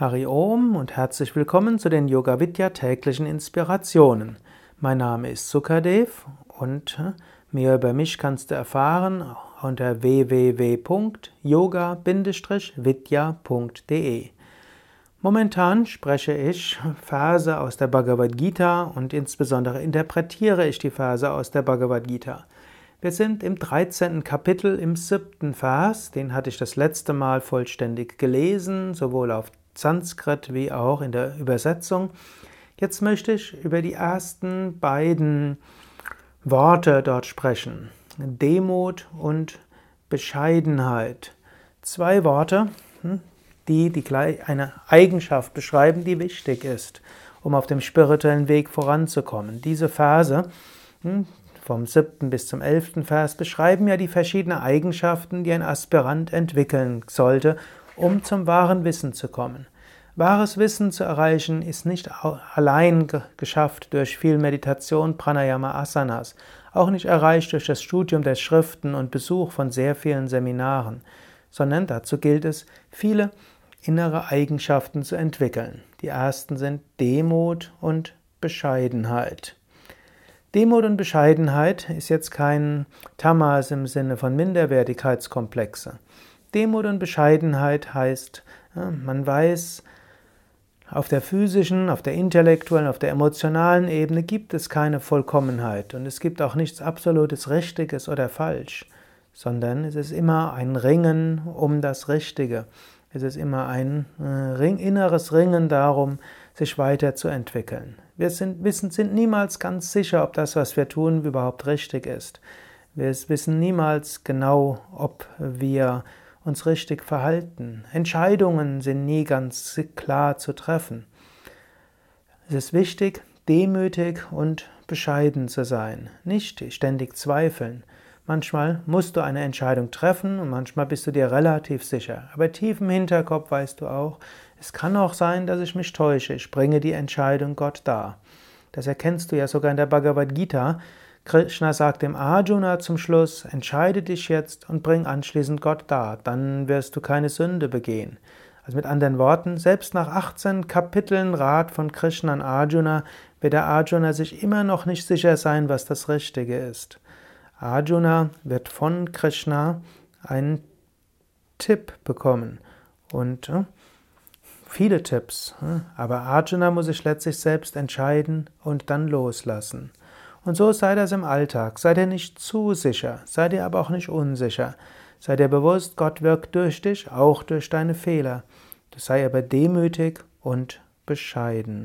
Hari Om und herzlich willkommen zu den Yoga Vidya täglichen Inspirationen. Mein Name ist Sukadev und äh, mehr über mich kannst du erfahren unter www.yoga-vidya.de. Momentan spreche ich Verse aus der Bhagavad Gita und insbesondere interpretiere ich die Verse aus der Bhagavad Gita. Wir sind im 13. Kapitel im siebten Vers, den hatte ich das letzte Mal vollständig gelesen, sowohl auf Sanskrit wie auch in der Übersetzung. Jetzt möchte ich über die ersten beiden Worte dort sprechen. Demut und Bescheidenheit. Zwei Worte, hm, die, die eine Eigenschaft beschreiben, die wichtig ist, um auf dem spirituellen Weg voranzukommen. Diese Verse hm, vom siebten bis zum elften Vers beschreiben ja die verschiedenen Eigenschaften, die ein Aspirant entwickeln sollte, um zum wahren Wissen zu kommen. Wahres Wissen zu erreichen ist nicht allein geschafft durch viel Meditation, Pranayama, Asanas, auch nicht erreicht durch das Studium der Schriften und Besuch von sehr vielen Seminaren, sondern dazu gilt es, viele innere Eigenschaften zu entwickeln. Die ersten sind Demut und Bescheidenheit. Demut und Bescheidenheit ist jetzt kein Tamas im Sinne von Minderwertigkeitskomplexe. Demut und Bescheidenheit heißt, man weiß, auf der physischen, auf der intellektuellen, auf der emotionalen Ebene gibt es keine Vollkommenheit und es gibt auch nichts absolutes Richtiges oder falsch, sondern es ist immer ein Ringen um das Richtige. Es ist immer ein äh, Ring, inneres Ringen darum, sich weiterzuentwickeln. Wir sind, wissen, sind niemals ganz sicher, ob das, was wir tun, überhaupt richtig ist. Wir wissen niemals genau, ob wir uns richtig verhalten. Entscheidungen sind nie ganz klar zu treffen. Es ist wichtig, demütig und bescheiden zu sein, nicht ständig zweifeln. Manchmal musst du eine Entscheidung treffen und manchmal bist du dir relativ sicher. Aber tief im Hinterkopf weißt du auch, es kann auch sein, dass ich mich täusche. Ich bringe die Entscheidung Gott dar. Das erkennst du ja sogar in der Bhagavad Gita. Krishna sagt dem Arjuna zum Schluss, entscheide dich jetzt und bring anschließend Gott dar, dann wirst du keine Sünde begehen. Also mit anderen Worten, selbst nach 18 Kapiteln Rat von Krishna an Arjuna wird der Arjuna sich immer noch nicht sicher sein, was das Richtige ist. Arjuna wird von Krishna einen Tipp bekommen und äh, viele Tipps, äh, aber Arjuna muss sich letztlich selbst entscheiden und dann loslassen. Und so sei das im Alltag. Sei dir nicht zu sicher, sei dir aber auch nicht unsicher. Sei dir bewusst, Gott wirkt durch dich, auch durch deine Fehler. Sei aber demütig und bescheiden.